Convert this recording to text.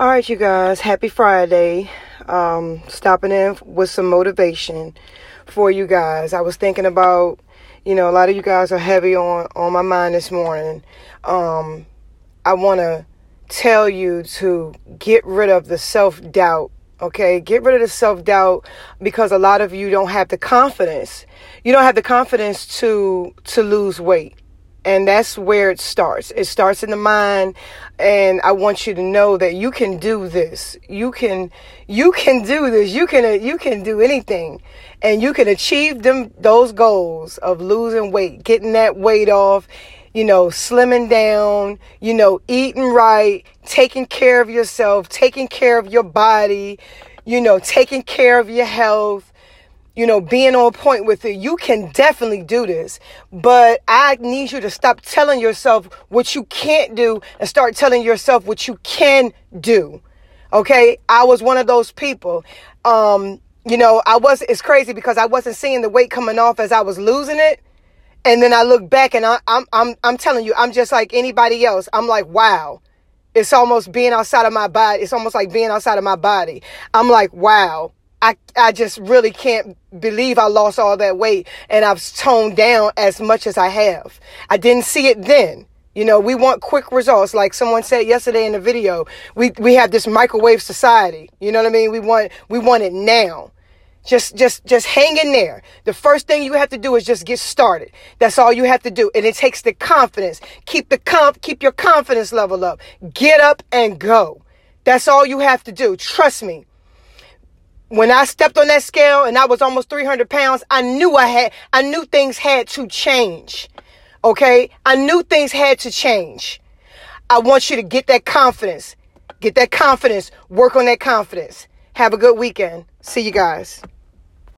All right, you guys, happy Friday. Um, stopping in with some motivation for you guys. I was thinking about, you know, a lot of you guys are heavy on on my mind this morning. Um, I want to tell you to get rid of the self-doubt okay get rid of the self-doubt because a lot of you don't have the confidence you don't have the confidence to to lose weight and that's where it starts. It starts in the mind and I want you to know that you can do this. You can you can do this. You can you can do anything and you can achieve them those goals of losing weight, getting that weight off, you know, slimming down, you know, eating right, taking care of yourself, taking care of your body, you know, taking care of your health you know, being on point with it, you can definitely do this. But I need you to stop telling yourself what you can't do and start telling yourself what you can do. Okay. I was one of those people. Um, you know, I was, it's crazy because I wasn't seeing the weight coming off as I was losing it. And then I look back and I, I'm, I'm, I'm telling you, I'm just like anybody else. I'm like, wow. It's almost being outside of my body. It's almost like being outside of my body. I'm like, wow I, I just really can't believe I lost all that weight and I've toned down as much as I have. I didn't see it then. You know, we want quick results. Like someone said yesterday in the video, we, we have this microwave society. You know what I mean? We want, we want it now. Just, just, just hang in there. The first thing you have to do is just get started. That's all you have to do. And it takes the confidence. Keep the comp, keep your confidence level up. Get up and go. That's all you have to do. Trust me when I stepped on that scale and I was almost 300 pounds, I knew I had, I knew things had to change. Okay. I knew things had to change. I want you to get that confidence. Get that confidence. Work on that confidence. Have a good weekend. See you guys.